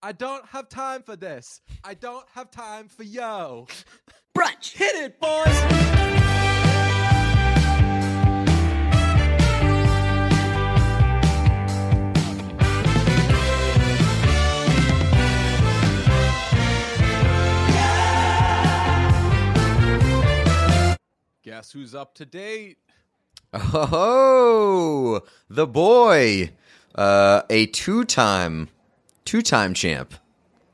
I don't have time for this. I don't have time for yo. Brunch. Hit it, boys. Guess who's up to date? Oh, the boy, uh, a two-time, two-time champ.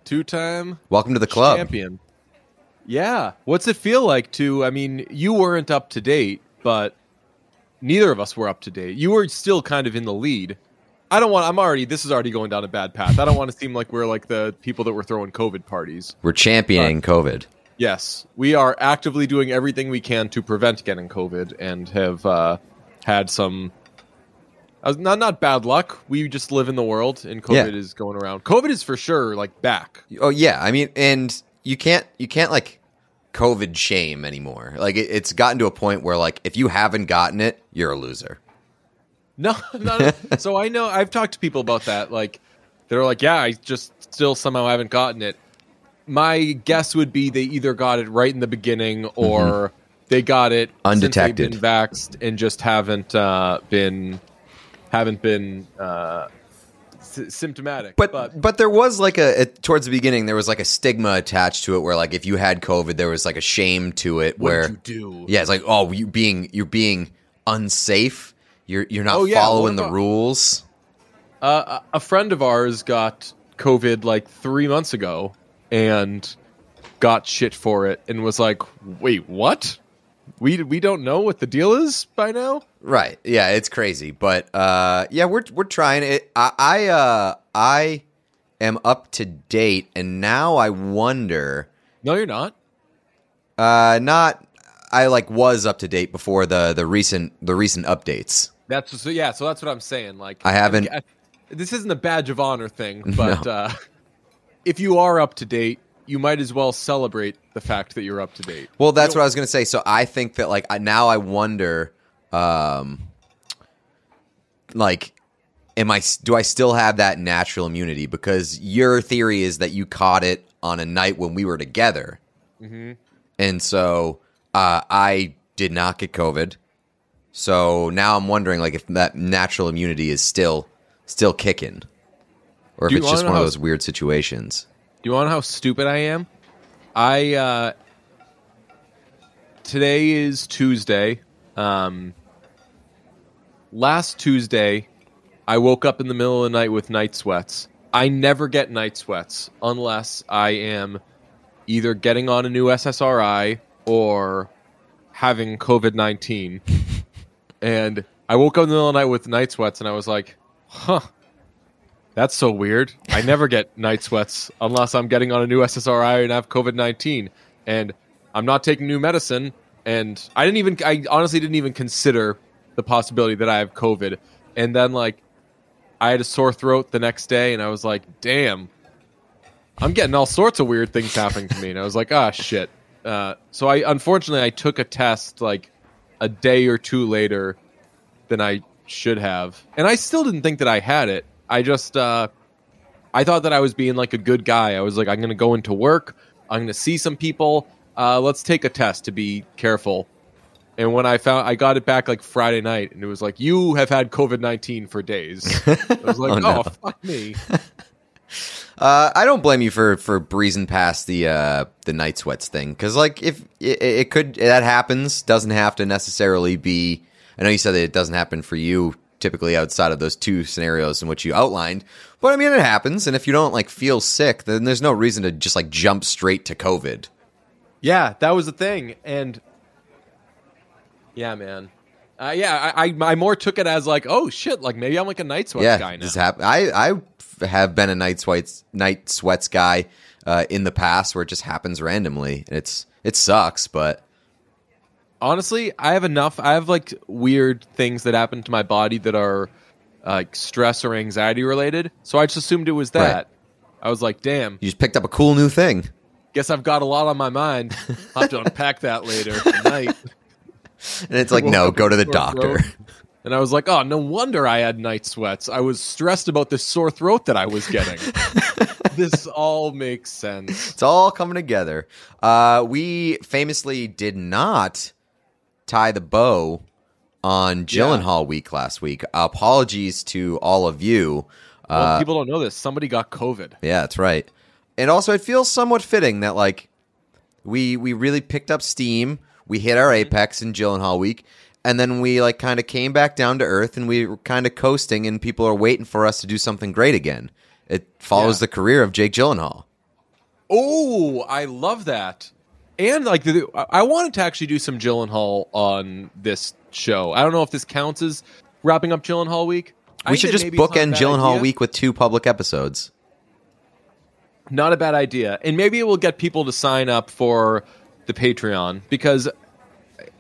Two-time Welcome to the club. champion. Yeah. What's it feel like to? I mean, you weren't up to date, but neither of us were up to date. You were still kind of in the lead. I don't want. I'm already. This is already going down a bad path. I don't want to seem like we're like the people that were throwing COVID parties. We're championing COVID. Yes, we are actively doing everything we can to prevent getting COVID, and have uh, had some. Uh, not not bad luck. We just live in the world, and COVID Yeah. is going around. COVID is for sure like back. Oh yeah, I mean, and you can't you can't like COVID shame anymore. Like it, it's gotten to a point where like if you haven't gotten it, you're a loser. No, not so I know I've talked to people about that. Like they're like, yeah, I just still somehow haven't gotten it. My guess would be they either got it right in the beginning or they got it Mm-hmm. Undetected. since been vaxxed and just haven't uh, been haven't been uh, sy- symptomatic. But, but there was like a it, towards the beginning there was like a stigma attached to it where like if you had COVID there was like a shame to it what where did you do? yeah it's like oh you being you're being unsafe you're you're not Oh, yeah, following what the rules. Uh, a a friend of ours got COVID like three months ago and got shit for it and was like, "Wait, what? We we don't know what the deal is by now." Right. Yeah, it's crazy. But uh yeah, we're we're trying it. I I uh I am up to date and now I wonder No, you're not. uh not I like was up to date before the the recent the recent updates. That's so yeah. So that's what I'm saying. Like I haven't- I- this isn't a badge of honor thing, but No. uh, if you are up to date, you might as well celebrate the fact that you're up to date. Well, that's what I was going to say. So I think that like I- now I wonder um like am I do I still have that natural immunity because your theory is that you caught it on a night when we were together. And so uh, I did not get COVID. So now I'm wondering like if that natural immunity is still still kicking or if Do it's just one of those weird situations. Do you want to know how stupid I am? I uh, today is Tuesday. Um, last Tuesday, I woke up in the middle of the night with night sweats. I never get night sweats unless I am either getting on a new SSRI or having COVID nineteen. and I woke up in the middle of the night with night sweats, and I was like, "Huh." That's so weird. I never get night sweats unless I'm getting on a new SSRI and I have COVID 19. And I'm not taking new medicine. And I didn't even, I honestly didn't even consider the possibility that I have COVID. And then, like, I had a sore throat the next day and I was like, damn, I'm getting all sorts of weird things happening to me. And I was like, ah, shit. Uh, so I, unfortunately, I took a test like a day or two later than I should have. And I still didn't think that I had it. I just uh I thought that I was being like a good guy. I was like I'm going to go into work, I'm going to see some people. Uh let's take a test to be careful. And when I found I got it back like Friday night and it was like you have had COVID-19 for days. I was like, Oh, "Oh, fuck me." Uh, I don't blame you for for breezing past the uh, the night sweats thing because like if it, it could that happens doesn't have to necessarily be. I know you said that it doesn't happen for you typically outside of those two scenarios in which you outlined, but I mean it happens, and if you don't like feel sick, then there's no reason to just like jump straight to COVID. Yeah, that was the thing, and yeah, man, uh, yeah, I, I I more took it as like, oh shit, like maybe I'm like a night sweats yeah, guy now. this hap- I I have been a night sweats night sweats guy uh, in the past where it just happens randomly. and It's it sucks, but honestly, I have enough. I have like weird things that happen to my body that are uh, like stress or anxiety related. So I just assumed it was that. Right. I was like, damn, you just picked up a cool new thing. guess I've got a lot on my mind. I'll have to unpack that later tonight. And it's like, no, go to the with a sore doctor. throat. And I was like, oh, no wonder I had night sweats. I was stressed about this sore throat that I was getting. this all makes sense. It's all coming together. Uh, we famously did not tie the bow on Gyllenhaal week last week. Apologies to all of you. Well, Uh, people don't know this. Somebody got COVID. yeah, that's right. And also, it feels somewhat fitting that like we we really picked up steam. We hit our apex in Gyllenhaal week, and then we like kind of came back down to earth, and we were kind of coasting, and people are waiting for us to do something great again. It follows Yeah. the career of Jake Gyllenhaal. Oh, I love that. And like, the, I I wanted to actually do some Gyllenhaal on this show. I don't know if this counts as wrapping up Gyllenhaal week. I We should just maybe it's not a bookend Gyllenhaal idea. week with two public episodes. Not a bad idea. And maybe it will get people to sign up for the Patreon because,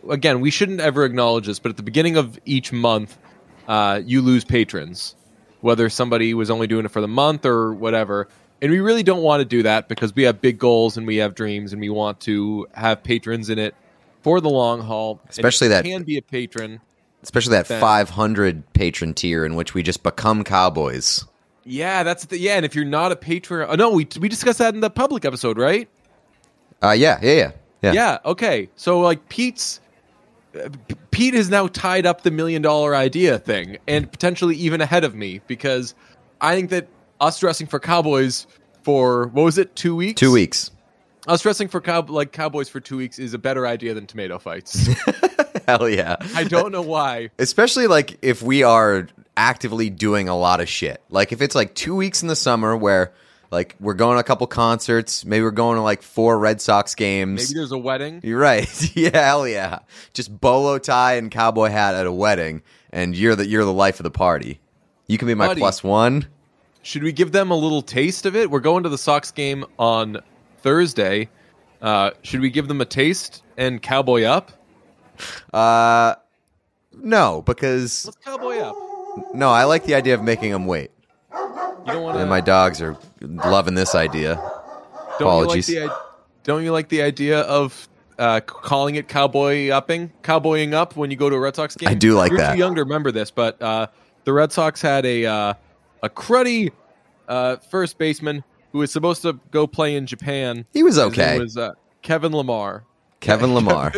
again, we shouldn't ever acknowledge this, but at the beginning of each month, uh, you lose patrons, whether somebody was only doing it for the month or whatever. And we really don't want to do that because we have big goals and we have dreams and we want to have patrons in it for the long haul. Especially you that- can be a patron. Especially that Then- 500 patron tier in which we just become cowboys. Yeah, that's the yeah. And if you're not a patron, oh, no, we we discussed that in the public episode, right? Uh, yeah, yeah, yeah, yeah. Yeah. Okay. So like Pete's Pete has now tied up the million dollar idea thing, and potentially even ahead of me because I think that us dressing for cowboys for what was it two weeks? Two weeks. Us dressing for cow like cowboys for two weeks is a better idea than tomato fights. Hell yeah. I don't know why. Especially like if we are actively doing a lot of shit. Like if it's like two weeks in the summer where like we're going to a couple concerts, maybe we're going to like four Red Sox games. Maybe there's a wedding. You're right. yeah, hell yeah. Just bolo tie and cowboy hat at a wedding, and you're the you're the life of the party. You can be my Buddy. plus one. Should we give them a little taste of it? We're going to the Sox game on Thursday. Uh, should we give them a taste and cowboy up? Uh, no, because Let's cowboy up. no, I like the idea of making them wait. You don't want. And my dogs are loving this idea. Don't Apologies. You like the, don't you like the idea of uh, calling it cowboy upping, cowboying up when you go to a Red Sox game? I do like You're that. Too young to remember this, but uh, the Red Sox had a uh, a cruddy uh, first baseman who was supposed to go play in Japan. He was okay. was uh, Kevin Lamar. Kevin Lamar.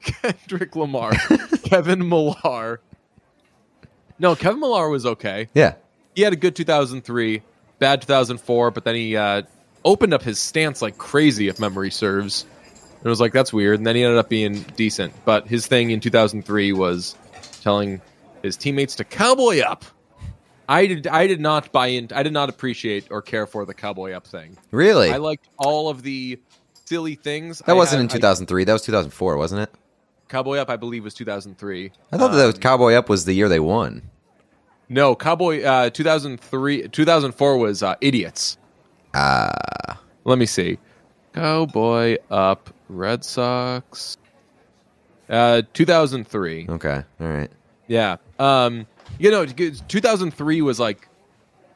Kendrick Lamar. Kevin Millar. No, Kevin Millar was okay. yeah. He had a good 2003, bad 2004, but then he uh, opened up his stance like crazy, if memory serves. And it was like, that's weird. And then he ended up being decent. But his thing in 2003 was telling his teammates to cowboy up. I did, I did not buy in. I did not appreciate or care for the cowboy up thing. Really? I liked all of the silly things. that I wasn't had- in 2003. That was 2004, wasn't it? Cowboy Up, I believe, was 2003. I thought Um, that was Cowboy Up was the year they won. No, Cowboy. Uh, 2003, 2004 was uh, Idiots. Ah, Let me see. Cowboy Up, Red Sox. Uh, 2003. okay, all right. Yeah. Um, you know, 2003 was like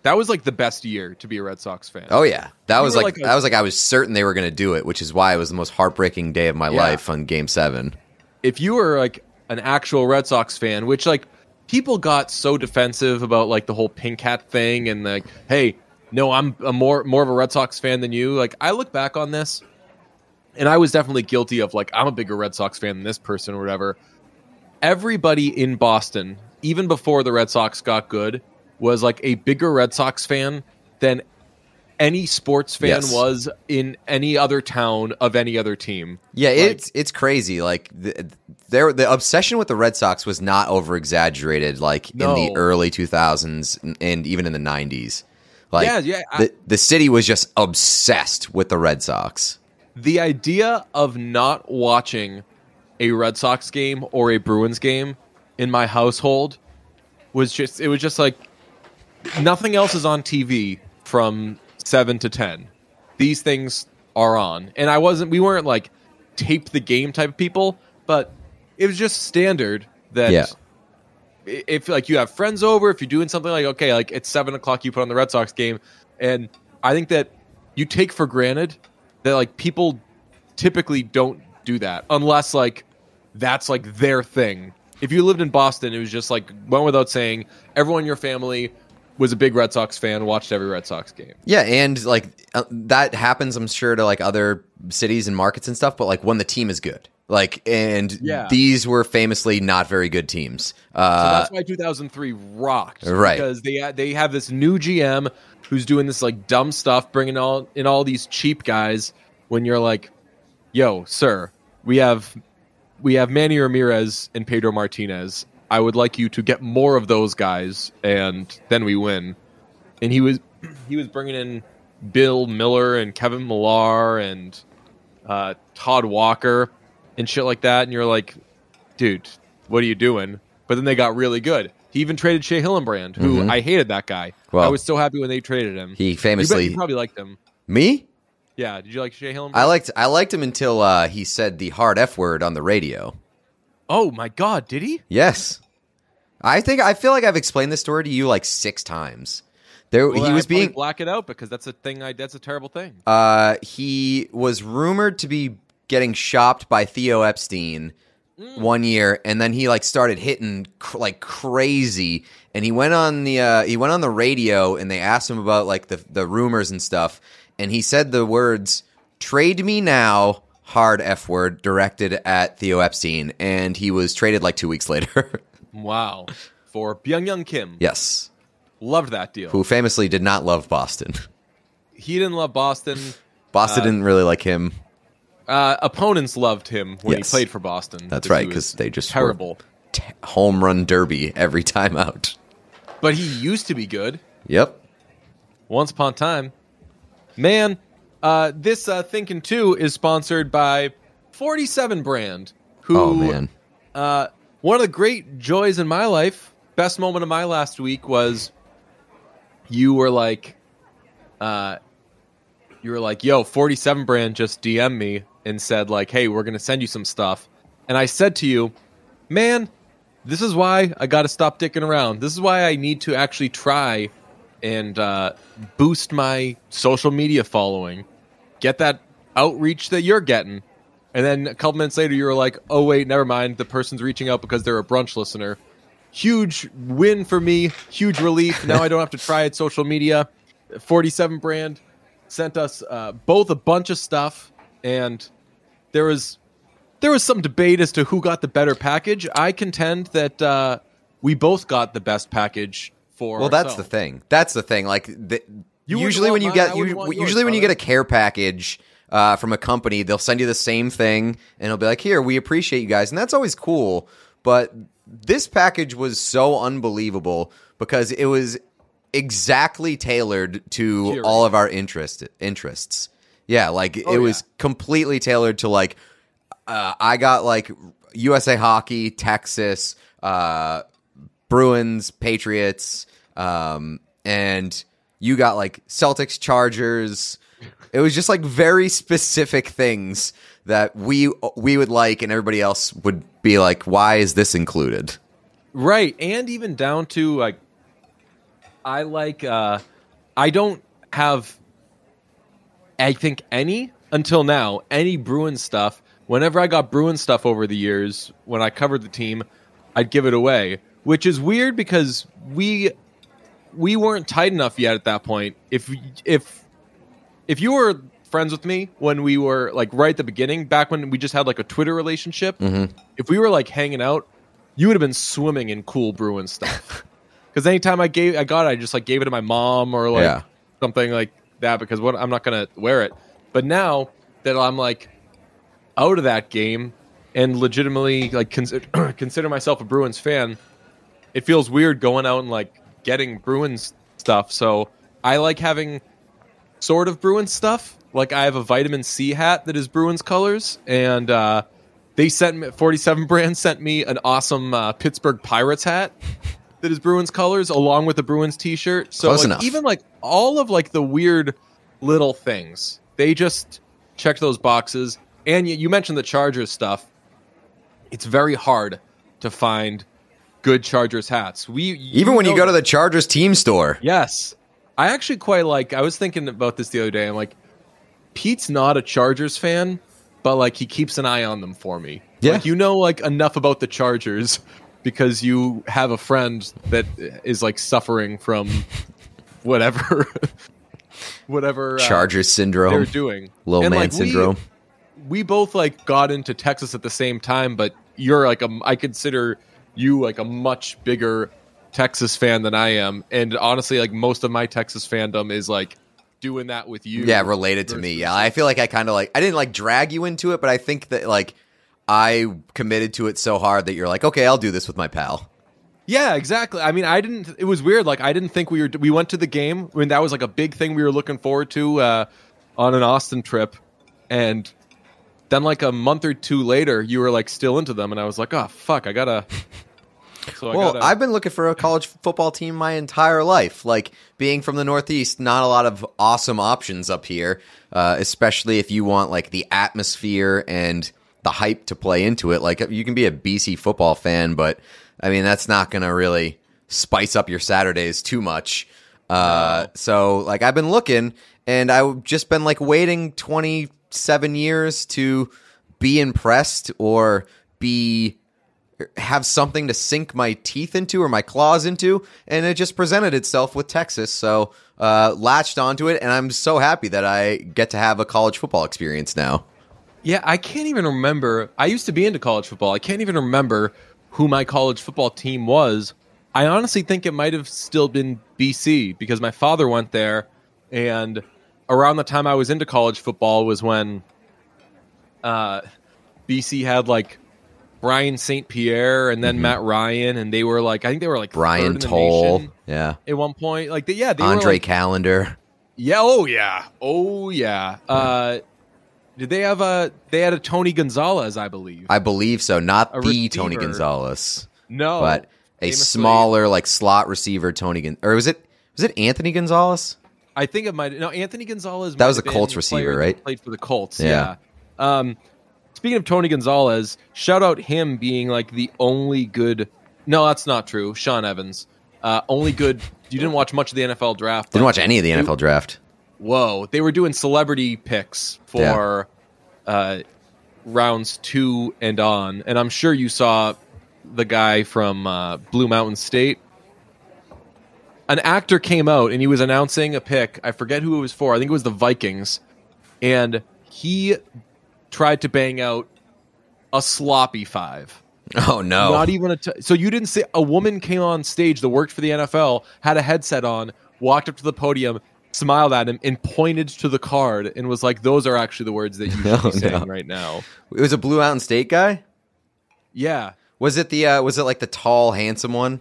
that was like the best year to be a Red Sox fan. Oh yeah, that You was like, like a- that was like I was certain they were going to do it, which is why it was the most heartbreaking day of my Yeah. life on Game Seven. if you were like an actual Red Sox fan, which like people got so defensive about like the whole pink hat thing and like, hey, no, I'm a more more of a Red Sox fan than you. Like I look back on this and I was definitely guilty of like I'm a bigger Red Sox fan than this person or whatever. Everybody in Boston, even before the Red Sox got good, was like a bigger Red Sox fan than any sports fan Yes. was in any other town of any other team. Yeah, Like- it's it's crazy. Like the, there, the obsession with the Red Sox was not over exaggerated. Like in the early two thousands and even in the nineties. Like Yeah, yeah, I- the the city was just obsessed with the Red Sox. the idea of not watching a Red Sox game or a Bruins game in my household was just it was just like nothing else is on TV from 7 to 10. These things are on. And I wasn't we weren't like tape the game type of people, but it was just standard that Yeah. if like you have friends over, if you're doing something like okay, like it's seven o'clock, you put on the Red Sox game, and I think that you take for granted that like people typically don't do that unless like that's like their thing. If you lived in Boston, it was just like went without saying. Everyone in your family was a big Red Sox fan, watched every Red Sox game. Yeah, and like uh, that happens, I'm sure, to like other cities and markets and stuff. But like when the team is good, like, and Yeah. these were famously not very good teams. So Uh, that's why 2003 rocked, Right. Because they they have this new GM who's doing this like dumb stuff, bringing all in all these cheap guys. When you're like, "Yo, sir, we have we have Manny Ramirez and Pedro Martinez. I would like you to get more of those guys, and then we win." And he was he was bringing in Bill Mueller and Kevin Millar and uh, Todd Walker and shit like that, and you're like, dude, what are you doing? But then they got really good. He even traded Shea Hillenbrand, who I hated that guy. Mm-hmm. Well, I was so happy when they traded him. he famously you probably liked him. me. Yeah, did you like Shea Hillenbrand? I liked I liked him until uh, he said the hard F word on the radio. oh my god, did he? Yes, I think I feel like I've explained this story to you like six times. There, Well, he was being black it out because that's a thing. I that's a terrible thing. Uh, he was rumored to be getting shopped by Theo Epstein one year, and then he like started hitting cr- like crazy. And he went on the uh, he went on the radio, and they asked him about like the the rumors and stuff, and he said the words "trade me now." Hard F word directed at Theo Epstein, and he was traded like two weeks later. wow, for Byung-Hyun Kim, yes, loved that deal. who famously did not love Boston. He didn't love Boston. Boston didn't really like him. Uh, opponents loved him when Yes. he played for Boston. That's right, because they just terrible. t- home run derby every time out. But he used to be good. Yep. Once upon a time. Man, uh, this uh, Thinking Too is sponsored by 47 Brand, who, Oh man. Uh, one of the great joys in my life, best moment of my last week was you were like, uh, you were like, yo, 47 Brand just DM me and said, like, hey, we're going to send you some stuff. And I said to you, man, this is why I got to stop dicking around. This is why I need to actually try and uh, boost my social media following, get that outreach that you're getting. And then a couple minutes later, you were like, oh, wait, never mind. The person's reaching out because they're a brunch listener. Huge win for me, huge relief. Now I don't have to try it social media. 47 brand sent us uh, both a bunch of stuff, and there was there was some debate as to who got the better package. I contend that uh, we both got the best package for. Well, that's the thing. That's the thing. Like the, usually when you mine, get you, yours, usually when you get a care package uh, from a company, they'll send you the same thing and it'll be like, "Here, we appreciate you guys," and that's always cool. But this package was so unbelievable because it was exactly tailored to all of our interest interests. Yeah, like Oh, it was yeah. completely tailored to like uh, I got like USA Hockey, Texas, uh, Bruins, Patriots, um, and you got like Celtics, Chargers. It was just like very specific things that we we would like, and everybody else would be like, "Why is this included?" Right, and even down to like, I like. uh I don't have. I think any until now any Bruin stuff. Whenever I got Bruin stuff over the years, when I covered the team, I'd give it away, which is weird because we we weren't tight enough yet at that point. If if if you were friends with me when we were like right at the beginning, back when we just had like a Twitter relationship, mm-hmm. if we were like hanging out, you would have been swimming in cool Bruin stuff. Because anytime I gave, I got it, I just like gave it to my mom or like Yeah. something like that. Because what I'm not gonna wear it. But now that I'm like out of that game and legitimately like consider, consider myself a Bruins fan, it feels weird going out and like getting Bruins stuff. So I like having sort of Bruins stuff. Like I have a vitamin C hat that is Bruins colors, and uh, they sent me 47 brand sent me an awesome uh, Pittsburgh Pirates hat that is Bruins colors, along with the Bruins T-shirt. So like, even like all of like the weird little things, they just check those boxes. And you, you mentioned the Chargers stuff. It's very hard to find good Chargers hats. We Even when you go to the Chargers team store, Yes. I actually quite like I was thinking about this the other day. I'm like, Pete's not a Chargers fan, but like he keeps an eye on them for me. Yeah. Like you know like enough about the Chargers because you have a friend that is like suffering from whatever whatever uh, syndrome they're doing. low And, man like, we- syndrome. we both like got into Texas at the same time, but you're like a I consider you like a much bigger Texas fan than I am, and honestly, like most of my Texas fandom is like doing that with you. yeah, related to me. Yeah, I feel like I kind of like I didn't like drag you into it, but I think that like I committed to it so hard that you're like, okay, I'll do this with my pal. Yeah, exactly. I mean, I didn't. It was weird. Like I didn't think we were. We went to the game when that was like a big thing we were looking forward to uh, on an Austin trip, and then like a month or two later, you were like still into them, and I was like, oh fuck, I gotta. So Well, gotta, I've been looking for a college football team my entire life. Like being from the Northeast, not a lot of awesome options up here, uh, especially if you want like the atmosphere and the hype to play into it. Like you can be a BC football fan, but I mean that's not going to really spice up your Saturdays too much. Uh, So like I've been looking, and I've just been like waiting twenty seven years to be impressed or be have something to sink my teeth into or my claws into, and it just presented itself with Texas. So uh, latched onto it, and I'm so happy that I get to have a college football experience now. Yeah, I can't even remember. I used to be into college football. I can't even remember who my college football team was. I honestly think it might have still been BC because my father went there, and around the time I was into college football was when uh, BC had like Brian St. Pierre and then Matt Ryan, and they were like, I think they were like Brian Toal, yeah, at one point. Like, they, yeah, they were Andre like, Callender. yeah, oh yeah, oh yeah. Uh, did they have a? They had a Tony Gonzalez, I believe. I believe so. Not A the Tony. Gonzalez, no, but a smaller like slot receiver Tony Gon- or was it was it Anthony Gonzalez? I think it might. No, Anthony Gonzalez. That was a Colts receiver, right? Played for the Colts. Yeah. Yeah. Um, speaking of Tony Gonzalez, shout out him being like the only good. No, that's not true. Sean Evans, uh, only good. You didn't watch much of the NFL draft. Didn't watch any of the NFL draft. Whoa, they were doing celebrity picks for uh, rounds two and on, and I'm sure you saw the guy from uh, Blue Mountain State. An actor came out and he was announcing a pick. I forget who it was for. I think it was the Vikings, and he tried to bang out a sloppy five. Oh no! Not even a. T- so you didn't see a woman came on stage that worked for the NFL, had a headset on, walked up to the podium, smiled at him, and pointed to the card and was like, "Those are actually the words that you should No, be saying no. right now." it was a Blue Mountain State guy. Yeah, Was it the uh, was it like the tall, handsome one?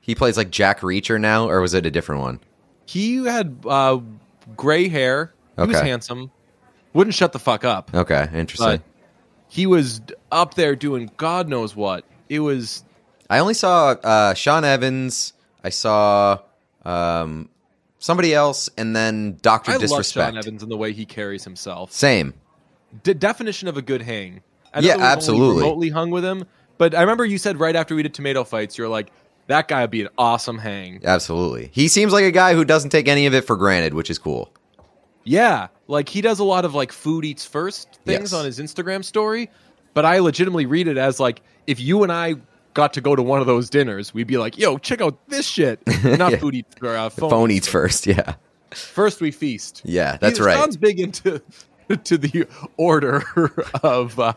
He plays like Jack Reacher now, or was it a different one? he had uh, gray hair. He was handsome. Wouldn't shut the fuck up. Okay, interesting. But he was up there doing God knows what. It was I only saw uh, Sean Evans. I saw um, somebody else, and then Doctor I love Disrespect. Sean Evans and the way he carries himself. Same. D- definition of a good hang. I Yeah, that we've only absolutely. remotely hung with him, but I remember you said right after we did tomato fights, you're like, that guy would be an awesome hang. Absolutely. He seems like a guy who doesn't take any of it for granted, which is cool. Yeah, like he does a lot of like food eats first things Yes. on his Instagram story, but I legitimately read it as like if you and I got to go to one of those dinners, we'd be like, "Yo, check out this shit." Not Yeah. food eats or uh, phone, Phone eats first. Yeah. First we feast. Yeah, that's he, right. Sounds big into to the order of uh,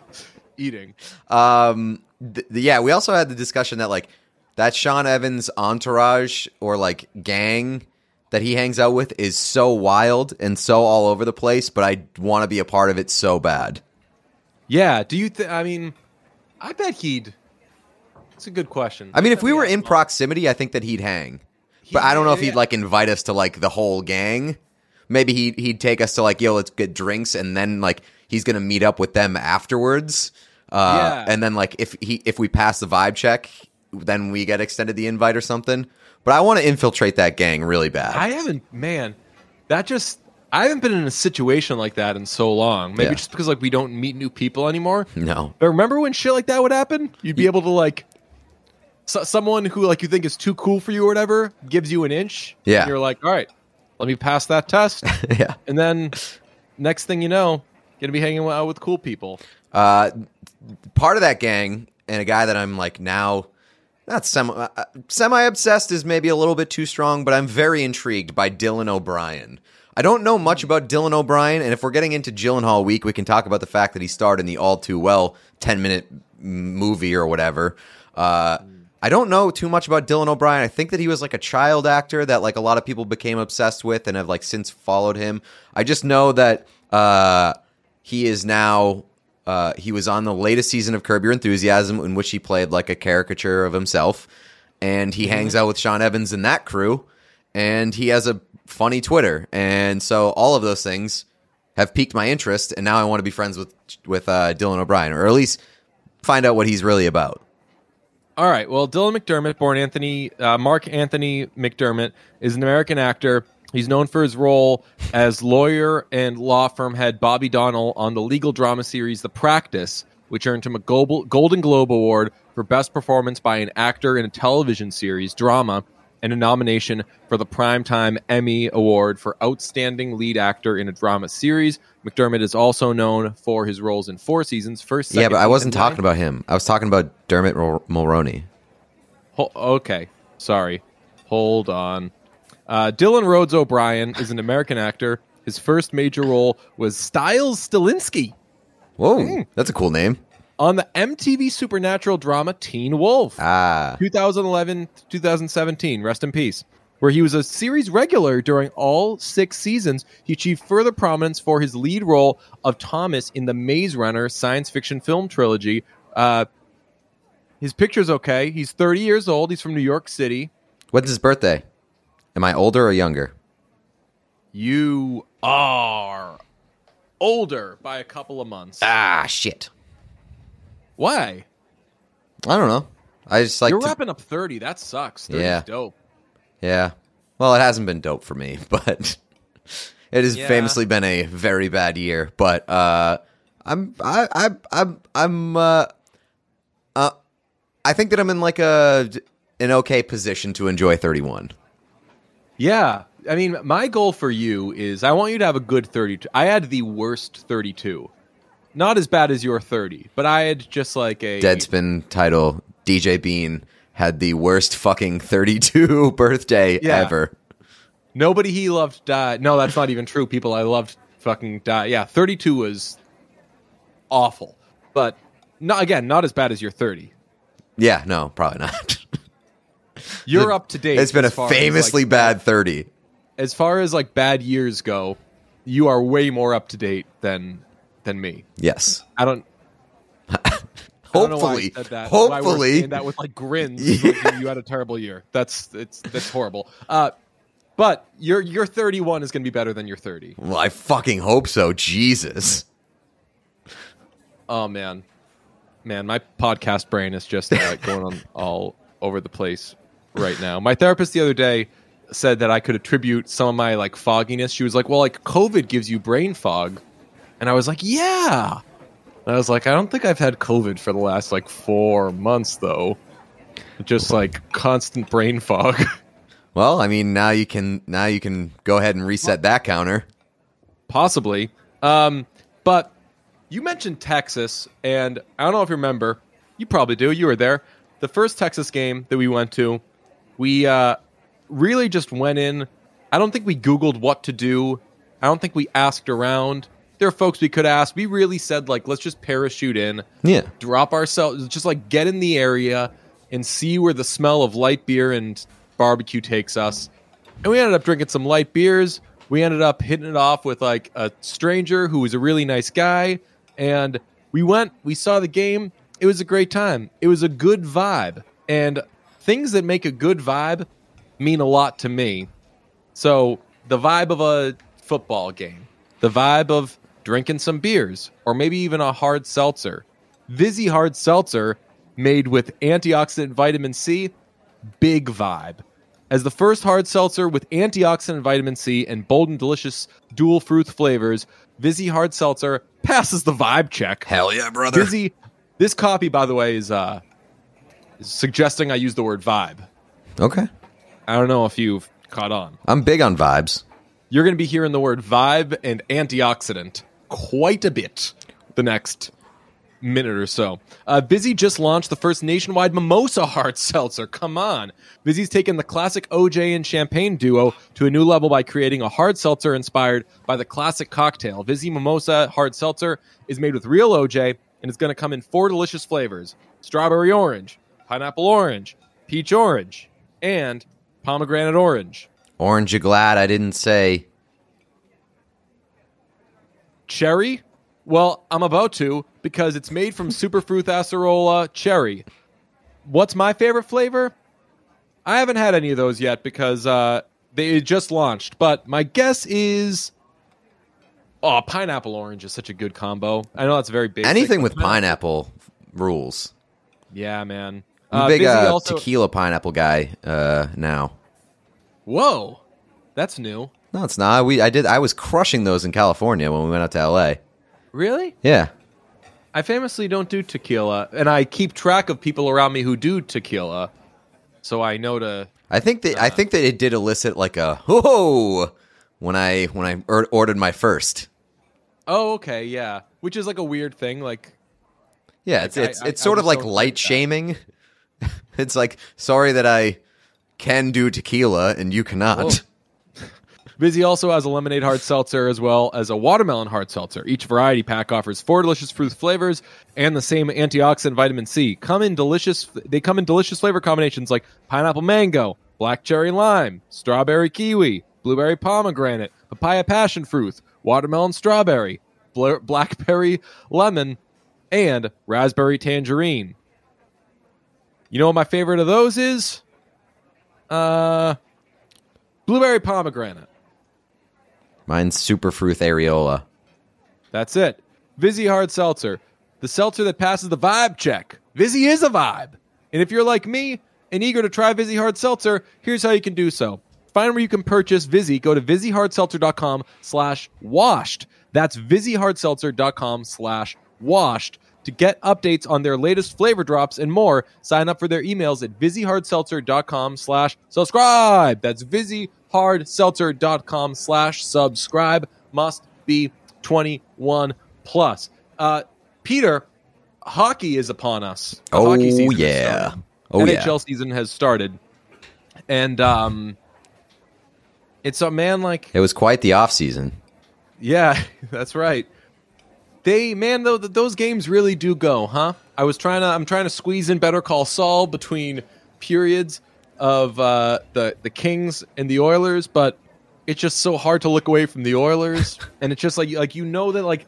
eating. Um, th- yeah, we also had the discussion that like that Sean Evans entourage or like gang that he hangs out with is so wild and so all over the place, but I want to be a part of it so bad. Yeah. Do you think? I mean, I bet he'd. It's a good question. I mean, if we were in proximity, I think that he'd hang. But I don't know if he'd like invite us to like the whole gang. Maybe he he'd take us to like yo, let's get drinks, and then like he's gonna meet up with them afterwards. Uh, Yeah. and then like if he if we pass the vibe check, then we get extended the invite or something. But I want to infiltrate that gang really bad. I haven't, man. That just I haven't been in a situation like that in so long. Maybe Yeah. just because like we don't meet new people anymore. no, But remember when shit like that would happen? You'd be able to like so, someone who like you think is too cool for you or whatever gives you an inch. Yeah. and you're like, all right, let me pass that test, yeah. and then next thing you know, gonna be hanging out with cool people. Uh, part of that gang and a guy that I'm like now not semi uh, semi obsessed is maybe a little bit too strong, but I'm very intrigued by Dylan O'Brien. I don't know much about Dylan O'Brien, and if we're getting into Gyllenhaal week, we can talk about the fact that he starred in the all too well 10 minute movie or whatever. Uh, I don't know too much about Dylan O'Brien. I think that he was like a child actor that like a lot of people became obsessed with and have like since followed him. I just know that uh, he is now uh, he was on the latest season of Curb Your Enthusiasm, in which he played like a caricature of himself, and he hangs out with Sean Evans and that crew, and he has a funny Twitter, and so all of those things have piqued my interest, and now I want to be friends with with uh, Dylan O'Brien, or at least find out what he's really about. All right. Well, Dylan McDermott, born Anthony uh, Mark Anthony McDermott, is an American actor. He's known for his role as lawyer and law firm head Bobby Donnell on the legal drama series The Practice, which earned him a Golden Globe Award for Best Performance by an Actor in a Television Series Drama and a nomination for the Primetime Emmy Award for Outstanding Lead Actor in a Drama Series. McDermott is also known for his roles in Four Seasons, First, yeah, but I wasn't talking about him. I was talking about Dermot Mul- Mulroney. Ho- okay, sorry. Hold on. Uh, Dylan Rhodes O'Brien is an American actor. His first major role was Stiles Stilinski Whoa, that's a cool name. on the MTV Supernatural drama Teen Wolf, Ah, 2011 2017. Rest in peace. Where he was a series regular during all six seasons, he achieved further prominence for his lead role of Thomas in the Maze Runner science fiction film trilogy. Uh, his picture's okay. He's 30 years old. He's from New York City. when's his birthday? Am I older or younger? You are older by a couple of months. Ah, shit. Why? I don't know. I just like You're to- wrapping up 30. That sucks. 30's Yeah. dope. Yeah. Well, it hasn't been dope for me, but it has Yeah. famously been a very bad year. But uh, I'm I I I'm I'm uh, uh I think that I'm in like a an okay position to enjoy 31. Yeah. I mean, my goal for you is I want you to have a good 32. I had the worst 32. Not as bad as your 30, but I had just like a Deadspin title DJ Bean had the worst fucking 32 birthday Yeah. ever. Nobody he loved died. No, that's not even true. People I loved fucking died. Yeah, 32 was awful. But not again, not as bad as your 30. Yeah, no, probably not. You're up to date. it's been a as, like, famously bad 30. as far as like bad years go, you are way more up to date than than me. Yes. I don't. I don't why I Hopefully. said that. Hopefully. saying that with like grins. like you, you had a terrible year. That's it's that's horrible. Uh, but your your 31 is going to be better than your 30. Well, I fucking hope so. Jesus. Oh man, man, my podcast brain is just uh, going on all over the place right now. My therapist the other day said that I could attribute some of my like fogginess. She was like, "Well, like COVID gives you brain fog," and I was like, "Yeah." And I was like, "I don't think I've had COVID for the last like four months though." Just like constant brain fog. Well, I mean, now you can now you can go ahead and reset that counter. Possibly. Um, but you mentioned Texas, and I don't know if you remember. You probably do. You were there. The first Texas game that we went to, we uh, really just went in. I don't think we Googled what to do. I don't think we asked around. There are folks we could ask. We really said, like, let's just parachute in, Yeah. drop ourselves, just like get in the area and see where the smell of light beer and barbecue takes us. And we ended up drinking some light beers. We ended up hitting it off with like a stranger who was a really nice guy. And we went, we saw the game. It was a great time. It was a good vibe. And things that make a good vibe mean a lot to me. So the vibe of a football game, the vibe of drinking some beers, or maybe even a hard seltzer. Vizzy Hard Seltzer, made with antioxidant vitamin C, big vibe. As the first hard seltzer with antioxidant vitamin C and bold and delicious dual fruit flavors, Vizzy Hard Seltzer passes the vibe check. Hell yeah, brother. Vizzy, this copy, by the way, is uh, suggesting I use the word vibe. Okay. I don't know if you've caught on. I'm big on vibes. You're going to be hearing the word vibe and antioxidant quite a bit the next minute or so. Uh, Vizzy just launched the first nationwide mimosa hard seltzer. Come on. Vizzy's taken the classic OJ and champagne duo to a new level by creating a hard seltzer inspired by the classic cocktail. Vizzy Mimosa Hard Seltzer is made with real OJ and it's going to come in four delicious flavors strawberry orange, pineapple orange, peach orange, and pomegranate orange. Orange, you glad I didn't say Cherry? Well, I'm about to because it's made from superfruit acerola cherry. What's my favorite flavor? I haven't had any of those yet because uh, they just launched. But my guess is, oh, pineapple orange is such a good combo. I know that's very basic. anything with pineapple rules. Yeah, man. I'm a Uh, big uh, also- tequila pineapple guy uh, now. Whoa, that's new. No, it's not. We I did. I was crushing those in California when we went out to L.A. Really? Yeah, I famously don't do tequila, and I keep track of people around me who do tequila, so I know to. I think that I think that it did elicit like a whoa when I when I or- ordered my first. Oh, okay, yeah. Which is like a weird thing. Like, Yeah, it's I- it's I- it's I sort of just like like light that. it's like sorry that I can do tequila and you cannot. Vizzy also has a lemonade hard seltzer as well as a watermelon hard seltzer. Each variety pack offers four delicious fruit flavors and the same antioxidant vitamin C. Come in delicious. They come in delicious flavor combinations like pineapple mango, black cherry lime, strawberry kiwi, blueberry pomegranate, papaya passion fruit, watermelon strawberry, blackberry lemon, and raspberry tangerine. You know what my favorite of those is? Uh, blueberry pomegranate. Mine's super fruit areola. That's it. Vizzy Hard Seltzer. The seltzer that passes the vibe check. Vizzy is a vibe. And if you're like me and eager to try Vizzy Hard Seltzer, here's how you can do so. Find where you can purchase Vizzy. Go to VizzyHardSeltzer.com slash washed. That's VizzyHardSeltzer.com slash washed. To get updates on their latest flavor drops and more, sign up for their emails at VizzyHardSeltzer.com slash subscribe. That's VizzyHardSeltzer.com slash subscribe. Must be 21 plus. Uh, Peter, hockey is upon us. The Oh, hockey season yeah. Oh, yeah. NHL season has started, and um, it's a man like It was quite the off season. yeah, that's right. They man, though th- those games really do go, huh? I was trying to, I'm trying to squeeze in Better Call Saul between periods of uh, the the Kings and the Oilers, but it's just so hard to look away from the Oilers, and it's just like like you know that like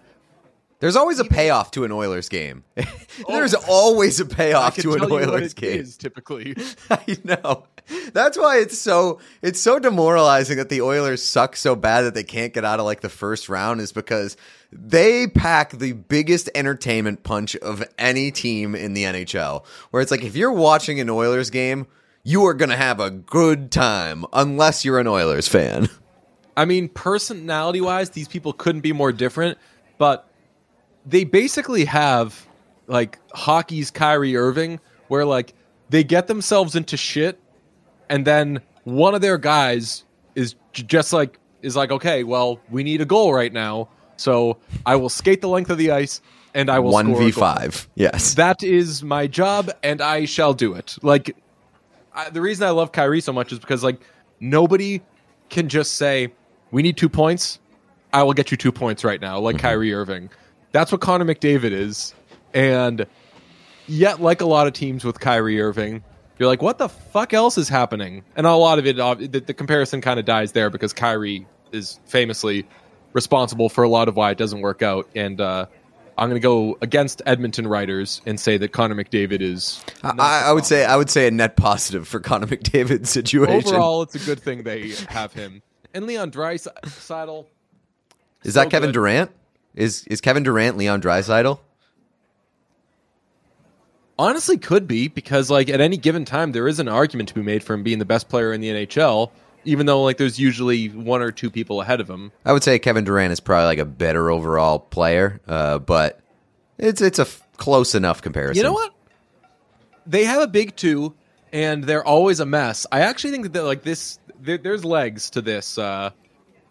There's always a payoff to an Oilers game. Oh, There's always a payoff to an tell you what Oilers game. is typically. I know. That's why it's so it's so demoralizing that the Oilers suck so bad that they can't get out of like the first round is because they pack the biggest entertainment punch of any team in the NHL. Where it's like if you're watching an Oilers game, you are going to have a good time unless you're an Oilers fan. I mean, personality wise, these people couldn't be more different, but they basically have like hockey's Kyrie Irving, where like they get themselves into shit, and then one of their guys is just like is like, okay, well, we need a goal right now, so I will skate the length of the ice and I will One v five. Yes. That is my job, and I shall do it. Like, I, the reason I love Kyrie so much is because like nobody can just say we need two points. I will get you two points right now, like mm-hmm. Kyrie Irving. That's what Connor McDavid is, and yet, like a lot of teams with Kyrie Irving, you're like, what the fuck else is happening? And a lot of it, the, the comparison kind of dies there because Kyrie is famously responsible for a lot of why it doesn't work out, and. uh I'm going to go against Edmonton writers and say that Connor McDavid is. I, I would say I would say a net positive for Connor McDavid's situation. Overall, it's a good thing they have him. And Leon Draisaitl. is that Kevin good. Durant? Is is Kevin Durant Leon Draisaitl? Honestly, could be because like at any given time there is an argument to be made for him being the best player in the NHL, even though like there's usually one or two people ahead of him. I would say Kevin Durant is probably like a better overall player, uh, but it's it's a f- close enough comparison. You know what? They have a big two, and they're always a mess. I actually think that like this, there, there's legs to this uh,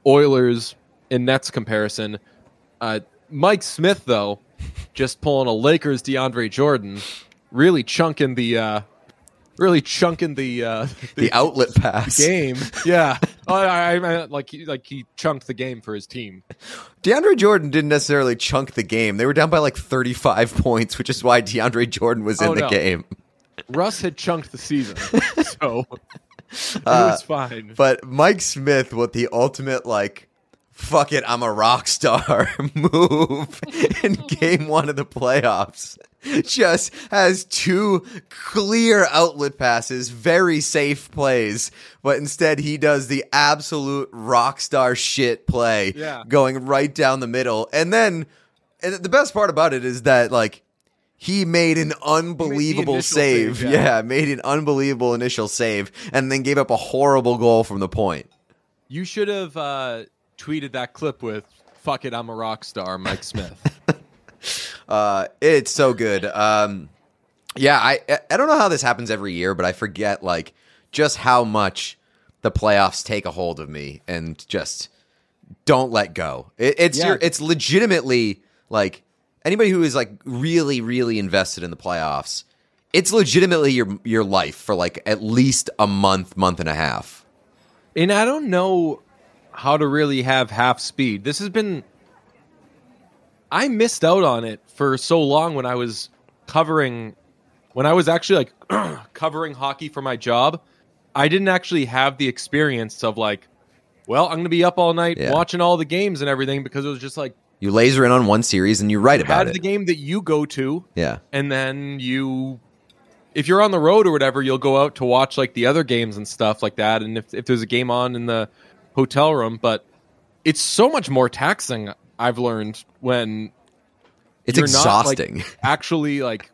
Oilers and Nets comparison. Uh, Mike Smith, though, just pulling a Lakers DeAndre Jordan, really chunking the uh, really chunking the uh, The outlet pass. game. Yeah, oh, I, I like he, like he chunked the game for his team. DeAndre Jordan didn't necessarily chunk the game. They were down by like 35 points, which is why DeAndre Jordan was in Oh, the no. game. Russ had chunked the season, so it Uh, was fine. But Mike Smith with the ultimate like fuck it, I'm a rock star move in game one of the playoffs. Just has two clear outlet passes, very safe plays, but instead he does the absolute rock star shit play, Yeah. going right down the middle. And then, and the best part about it is that like he made an unbelievable initial save. save, yeah. yeah. made an unbelievable initial save, and then gave up a horrible goal from the point. You should have uh, tweeted that clip with "fuck it, I'm a rock star," Mike Smith. Uh, it's so good. Um, yeah, I I don't know how this happens every year, but I forget like just how much the playoffs take a hold of me and just don't let go. It, it's Yeah. your, it's legitimately like anybody who is like really really invested in the playoffs. It's legitimately your your life for like at least a month, month and a half. and I don't know how to really have half speed. This has been. I missed out on it for so long when I was covering, when I was actually like covering hockey for my job. I didn't actually have the experience of like, well, I'm going to be up all night Yeah. watching all the games and everything because it was just like You laser in on one series and you write about it. the game that you go to, yeah. and then you if you're on the road or whatever you'll go out to watch like the other games and stuff like that and if, if there's a game on in the hotel room but it's so much more taxing i've learned when It's you're not, like, exhausting. actually like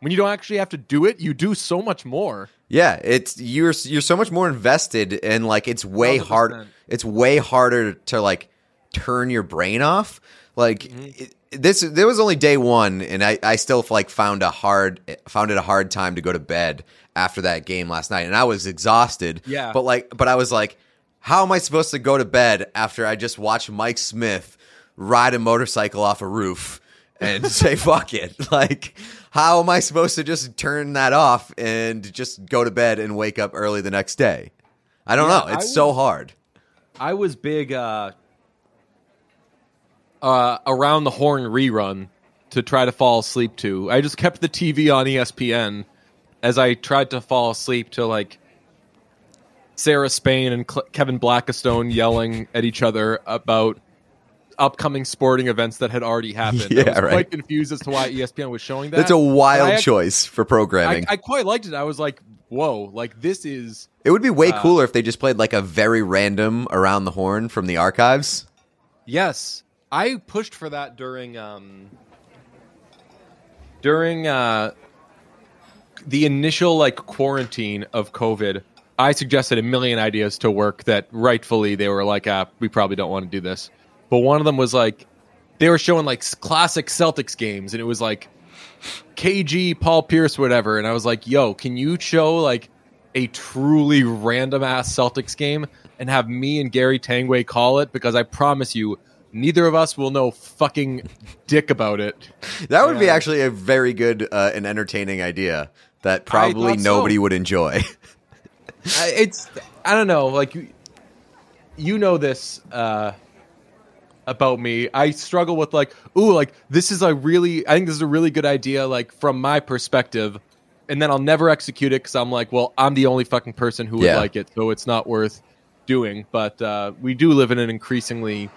when you don't actually have to do it you do so much more Yeah, it's you're you're so much more invested and like it's way 100%. hard. It's way harder to like turn your brain off. Like Mm-hmm. it, this, there was only day one, and I I still like found a hard found it a hard time to go to bed after that game last night, and I was exhausted. Yeah. but like, but I was like, how am I supposed to go to bed after I just watched Mike Smith ride a motorcycle off a roof? and say fuck it. Like, how am I supposed to just turn that off and just go to bed and wake up early the next day? I don't Yeah, know. It's I so hard. i was big uh uh around the horn rerun to try to fall asleep to i just kept the tv on espn as i tried to fall asleep to like Sarah Spain and Cl- Kevin Blackstone yelling at each other about upcoming sporting events that had already happened. Yeah, I was right. quite confused as to why ESPN was showing that. That's a wild I choice for I, programming. I quite liked it. I was like, "Whoa! Like this is it would be way uh, cooler if they just played like a very random around the horn from the archives. yes." I pushed for that during um during uh the initial like quarantine of COVID. I suggested a million ideas to work that rightfully they were like, ah, we probably don't want to do this. But one of them was like, they were showing like classic Celtics games, and it was like KG, Paul Pierce, whatever. And I was like, yo, can you show like a truly random ass Celtics game and have me and Gary Tanguay call it? Because I promise you, neither of us will know fucking dick about it. That would be actually a very good uh, and entertaining idea that probably thought so. nobody would enjoy. I- it's I don't know, like you, you know this uh, about me. I struggle with like, ooh, like this is a really, I think this is a really good idea, like from my perspective, and then I'll never execute it because I'm like, well, I'm the only fucking person who would Yeah. like it, so it's not worth doing. But uh, we do live in an increasingly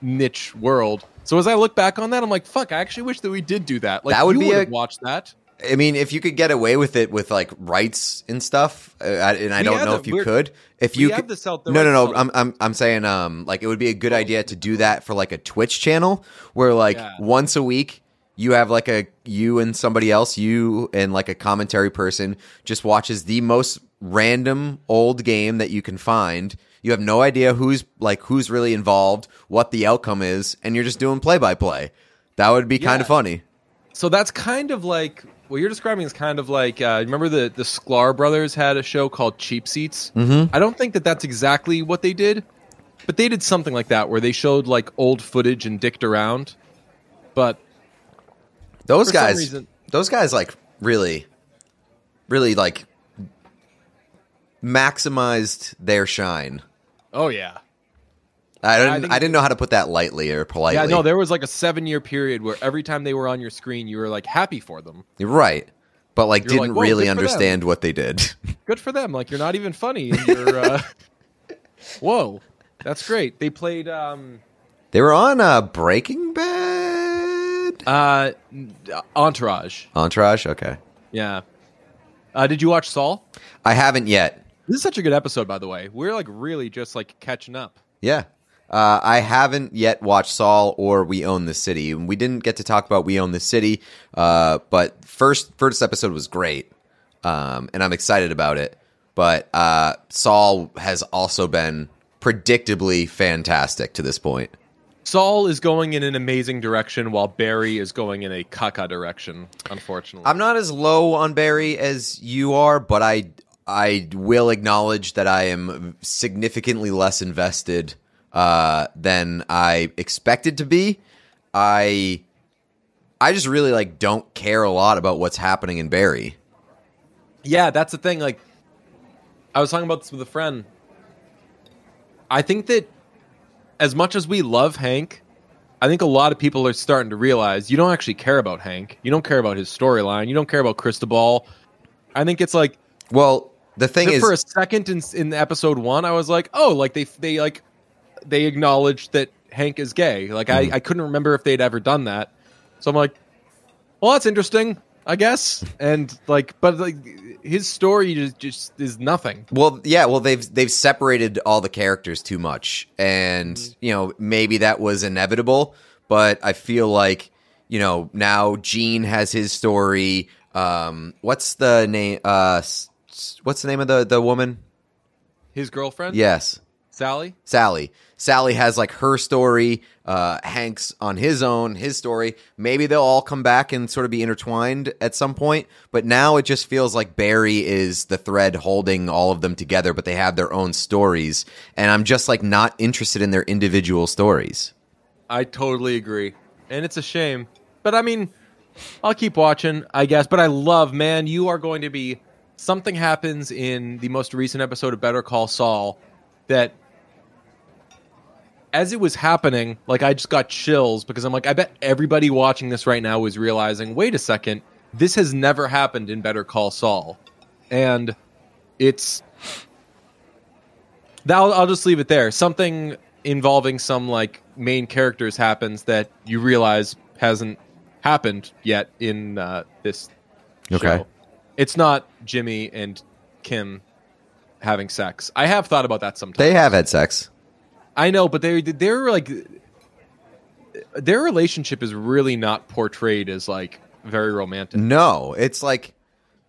niche world. So as I look back on that, I'm like, fuck, I actually wish that we did do that. Like, That would you be would a- have watched that. I mean, if you could get away with it with like rights and stuff, uh, I- and I We don't know the- if you could, if you have could, the Celt- the no, no, rights no, I'm, I'm, I'm saying, um, like it would be a good idea to do that for like a Twitch channel where like Yeah. once a week you have like a you and somebody else, you and like a commentary person just watches the most random old game that you can find. You have no idea who's like who's really involved, what the outcome is, and you're just doing play by play. That would be kind Yeah. of funny. So that's kind of like what you're describing is kind of like uh, remember the the Sklar brothers had a show called Cheap Seats. Mm-hmm. I don't think that that's exactly what they did, but they did something like that where they showed like old footage and dicked around. But Those guys, reason- those guys, like really, really like maximized their shine. Oh yeah. I I didn't. think- I, didn't know how to put that lightly or politely. Yeah, no, there was like a seven year period where every time they were on your screen, you were like happy for them. You're right, but like You're didn't "Whoa, really for them." understand what they did. Good for them. Like you're not even funny. You're, uh... Whoa, that's great. They played um, they were on uh, Breaking Bad, uh, Entourage. Entourage. Okay, Yeah. Uh, did you watch Saul? I haven't yet. This is such a good episode, by the way. We're like really just like catching up. Yeah. Uh, I haven't yet watched Saul or We Own the City. We didn't get to talk about We Own the City, uh, but first first episode was great, um, and I'm excited about it. But uh, Saul has also been predictably fantastic to this point. Saul is going in an amazing direction, while Barry is going in a caca direction. Unfortunately, I'm not as low on Barry as you are, but I I will acknowledge that I am significantly less invested uh, than I expected to be. I I just really like don't care a lot about what's happening in Barry. Yeah, that's the thing. Like, I was talking about this with a friend. I think that as much as we love Hank, I think a lot of people are starting to realize you don't actually care about Hank. You don't care about his storyline. You don't care about Cristobal. I think it's like Well, the thing is, for a second in in episode one, I was like, oh, like they they like they acknowledged that Hank is gay. Like I I couldn't remember if they'd ever done that. So I'm like, well, that's interesting, I guess. And like, but like his story just just is nothing. Well, yeah, well they've they've separated all the characters too much, and you know maybe that was inevitable, but I feel like you know now Gene has his story. Um, what's the name? Uh, what's the name of the the woman? His girlfriend, Yes, Sally. Sally. Sally has like her story. Uh, Hank's on his own, his story. Maybe they'll all come back and sort of be intertwined at some point. But now it just feels like Barry is the thread holding all of them together, but they have their own stories. And I'm just like not interested in their individual stories. I totally agree, and it's a shame. But I mean, I'll keep watching, I guess. But I love, man, you are going to be. Something happens in the most recent episode of Better Call Saul that, as it was happening, like I just got chills because I'm like, I bet everybody watching this right now is realizing, wait a second, this has never happened in Better Call Saul, and it's. I'll, I'll just leave it there. Something involving some like main characters happens that you realize hasn't happened yet in uh, this Okay. show. It's not Jimmy and Kim having sex. I have thought about that sometimes. They have had sex. I know, but they they're like their relationship is really not portrayed as like very romantic. No, it's like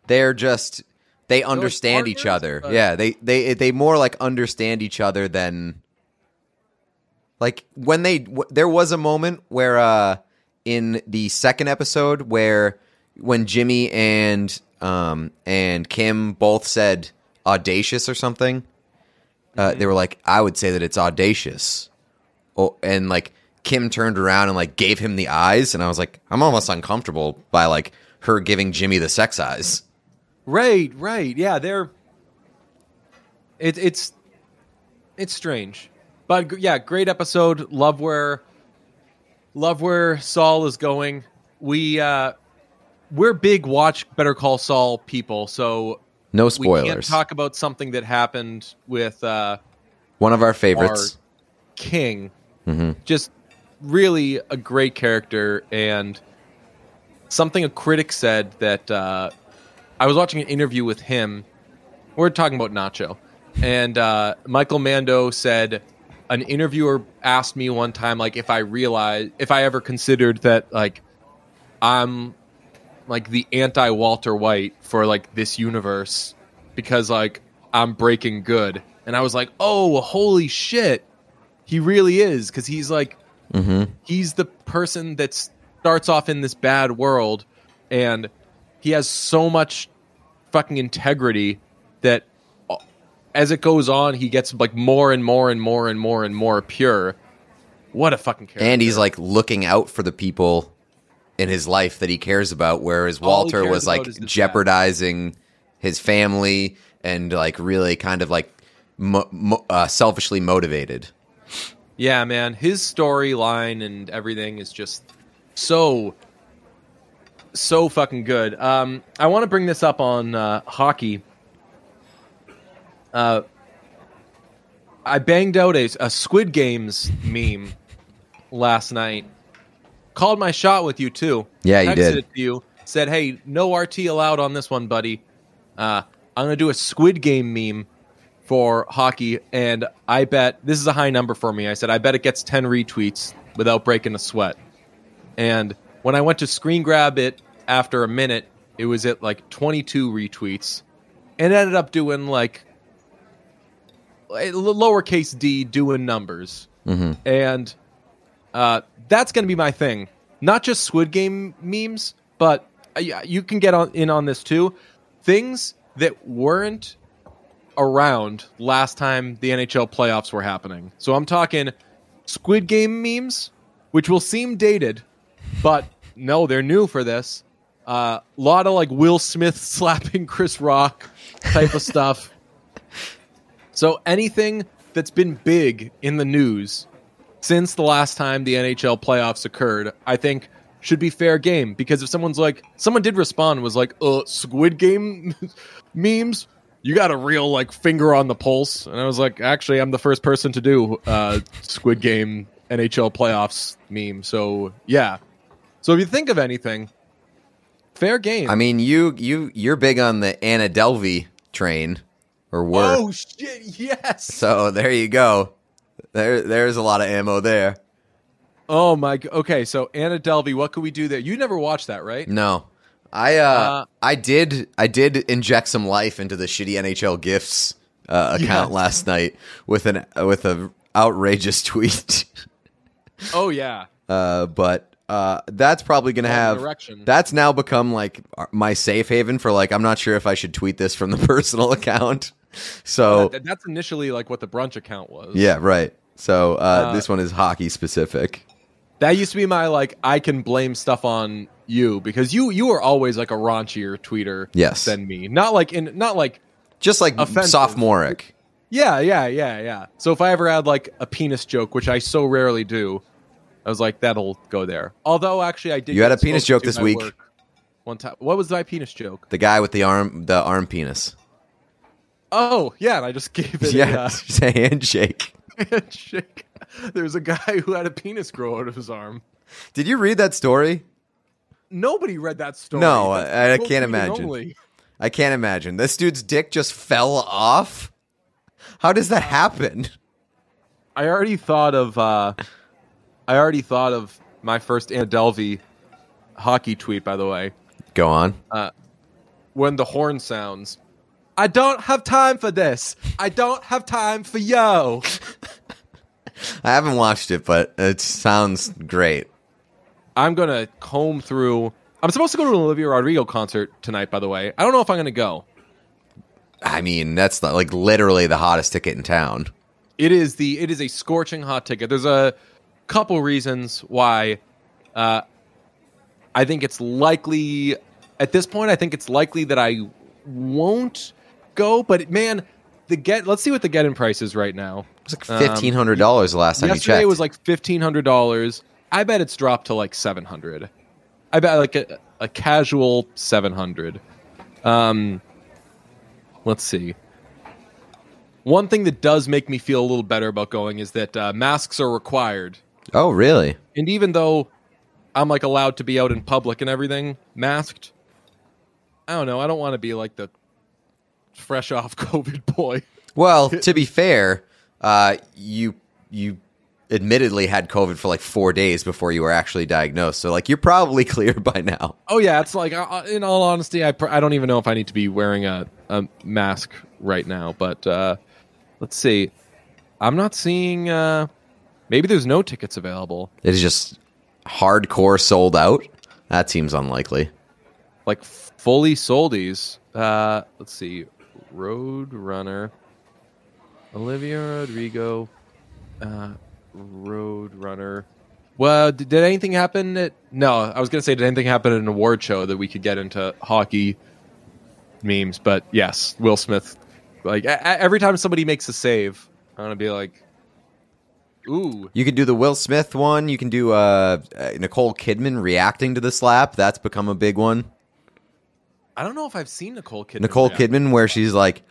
they're just they understand each other. but- Yeah, they they they more like understand each other than like when they w- there was a moment where uh in the second episode where when Jimmy and um and Kim both said audacious or something uh, they were like I would say that it's audacious. Oh, and like Kim turned around and like gave him the eyes and I was like I'm almost uncomfortable by like her giving Jimmy the sex eyes. Right, right. Yeah, they're it, it's it's strange. But yeah, great episode. Love where love where Saul is going. We uh we're big watch Better Call Saul people, so No spoilers. we can't talk about something that happened with uh One of our favorites. King. Mhm. Just really a great character and something a critic said that uh, I was watching an interview with him. We're talking about Nacho, and uh, Michael Mando said an interviewer asked me one time like if I realized if I ever considered that like I'm like the anti Walter White for like this universe because like I'm breaking good, and I was like, oh, holy shit, he really is because he's like Mhm. he's the person that starts off in this bad world and he has so much fucking integrity that uh, as it goes on he gets like more and more and more and more and more pure. What a fucking character And he's like looking out for the people in his life that he cares about, whereas All Walter was like jeopardizing his family and like really kind of like mo- mo- uh, selfishly motivated. Yeah, man, his storyline and everything is just so so fucking good. Um, I want to bring this up on uh, hockey. Uh, I banged out a, a Squid Games meme last night. Called my shot with you too. Yeah, you Texted did. It to you said, "Hey, no RT allowed on this one, buddy. Uh, I'm gonna do a Squid Game meme for hockey, and I bet this is a high number for me. I said I bet it gets 10 retweets without breaking a sweat. And when I went to screen grab it after a minute, it was at like 22 retweets, and ended up doing like lowercase d doing numbers, Mhm. and uh, that's going to be my thing. Not just Squid Game memes, but uh, you can get on in on this too. Things that weren't around last time the NHL playoffs were happening. So I'm talking Squid Game memes, which will seem dated, but no, they're new for this. A uh, lot of like Will Smith slapping Chris Rock type of stuff. So anything that's been big in the news since the last time the NHL playoffs occurred, I think should be fair game because if someone's like someone did respond was like, "Uh, Squid Game memes, you got a real like finger on the pulse." And I was like, "Actually, I'm the first person to do uh Squid Game NHL playoffs meme." So, yeah. So if you think of anything, fair game. I mean, you you you're big on the Anna Delvey train, or were. Oh shit, yes. So there you go. There there's a lot of ammo there. Oh my Okay, so Anna Delvey, what could we do there? You never watched that, right? No. I uh, Uh, I did I did inject some life into the shitty NHL gifts uh, account Yes. last night with an with a outrageous tweet. Oh yeah. uh, but uh, that's probably gonna Wrong have direction. that's now become like my safe haven for like I'm not sure if I should tweet this from the personal account. So That- that's initially like what the brunch account was. yeah, right. So uh, Uh, this one is hockey specific. That used to be my like I can blame stuff on you because you you were always like a raunchier tweeter Yes. than me. Not like in not like Just like offensive. sophomoric. yeah, yeah, yeah, yeah. So if I ever had like a penis joke, which I so rarely do, I was like that'll go there. Although actually I did You had a penis joke this week. One time. What was my penis joke? The guy with the arm the arm penis. Oh, yeah, and I just gave it Yeah, a uh, a handshake. handshake. There's a guy who had a penis grow out of his arm. Did you read that story? Nobody read that story. No, I- I can't imagine. only. I can't imagine. This dude's dick just fell off. How does that happen? I already thought of. uh I already thought of my first Anna Delvey hockey tweet. By the way, Go on. Uh, when the horn sounds, I don't have time for this. I don't have time for yo. I haven't watched it, but it sounds great. I'm gonna comb through. I'm supposed to go to an Olivia Rodrigo concert tonight. By the way, I don't know if I'm gonna go. I mean, that's the, like literally the hottest ticket in town. It is the it is a scorching hot ticket. There's a couple reasons why uh, I think it's likely at this point. I think it's likely that I won't go. But man, the get let's see what the get in price is right now. It's like fifteen hundred dollars the last time you Yesterday checked. it was like fifteen hundred dollars. I bet it's dropped to like seven hundred. I bet like a, a casual seven hundred. Um, let's see. One thing that does make me feel a little better about going is that uh, masks are required, oh, really? and even though I'm like allowed to be out in public and everything masked, I don't know. I don't want to be like the fresh off COVID boy. Well, to be fair, uh, you you admittedly had COVID for like four days before you were actually diagnosed. So, like, you're probably clear by now. Oh yeah, it's like uh, in all honesty, I pr- I don't even know if I need to be wearing a, a mask right now. But uh, let's see, I'm not seeing. Uh, maybe there's no tickets available. It is just hardcore sold out. That seems unlikely. Like fully soldies. Uh, let's see, Road Runner, Olivia Rodrigo, uh, Road Runner. Well, did, did anything happen? At, no, I was going to say, did anything happen at an award show that we could get into hockey memes? But yes, Will Smith. Like a- a- every time somebody makes a save, I'm gonna be like, "Ooh, You could do the Will Smith one. You can do uh, uh, Nicole Kidman reacting to the slap. That's become a big one. I don't know if I've seen Nicole Kidman." Nicole react. Kidman, where she's like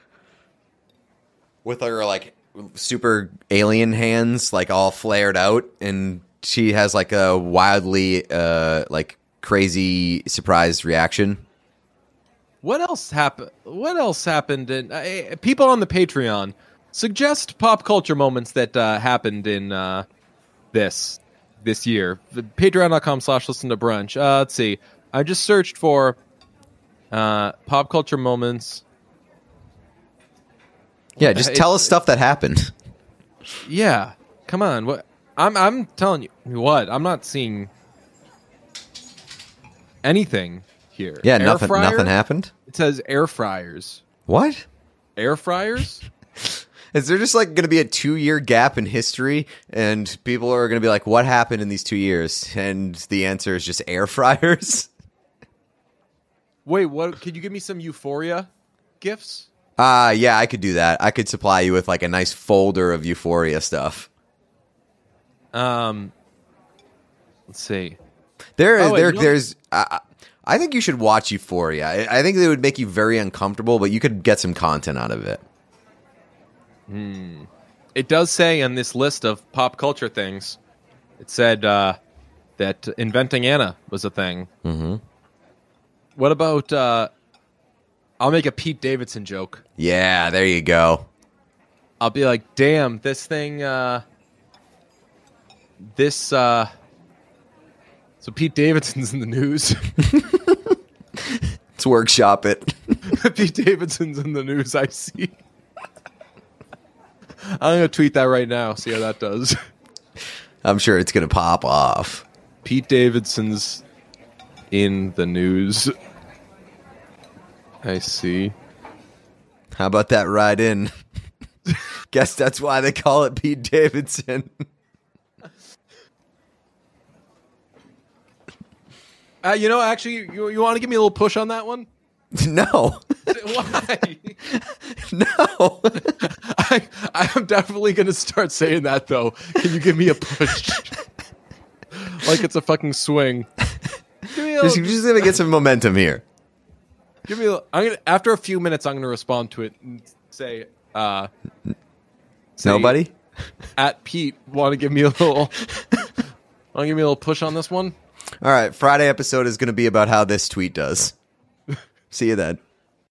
with her like super alien hands, like all flared out, and she has like a wildly uh like crazy surprised reaction. What else happened? What else happened? In, uh, people on the Patreon suggest pop culture moments that uh, happened in uh, this this year. The Patreon.com slash listen to brunch. Uh, let's see. I just searched for uh, pop culture moments. Yeah, just tell us stuff that happened. Yeah, come on. What I'm I'm telling you what I'm not seeing anything here. Yeah, Air nothing. fryer? Nothing happened. It says air fryers. What? Air fryers. Is there just like going to be a two year gap in history, and people are going to be like, "What happened in these two years?" And the answer is just air fryers. Wait, what? Could you give me some Euphoria gifts? Ah, yeah, I could do that. I could supply you with like a nice folder of Euphoria stuff. Um, let's see. There, Oh, wait, there, you know- there's. I I think you should watch Euphoria. I, I think it would make you very uncomfortable, but you could get some content out of it. Hmm. It does say on this list of pop culture things, it said uh, that inventing Anna was a thing. Mm-hmm. What about? Uh, I'll make a Pete Davidson joke. Yeah, there you go. I'll be like, "Damn, this thing, uh, this." Uh, so Pete Davidson's in the news. Let's workshop it. Pete Davidson's in the news. I see. I'm gonna tweet that right now. See how that does. I'm sure it's gonna pop off. Pete Davidson's in the news. I see. How about that ride in? Guess that's why they call it Pete Davidson. Uh, you know, actually, you, you want to give me a little push on that one? no, Why? no. I, I am definitely going to start saying that, though. Can you give me a push? like it's a fucking swing. Give me a just, just gonna get some momentum here. give me a, I'm gonna, after a few minutes, I'm going to respond to it and say, uh, say, Nobody. at Pete, want to give me a little, want to give me a little push on this one? All right, Friday episode is going to be about how this tweet does. See you then.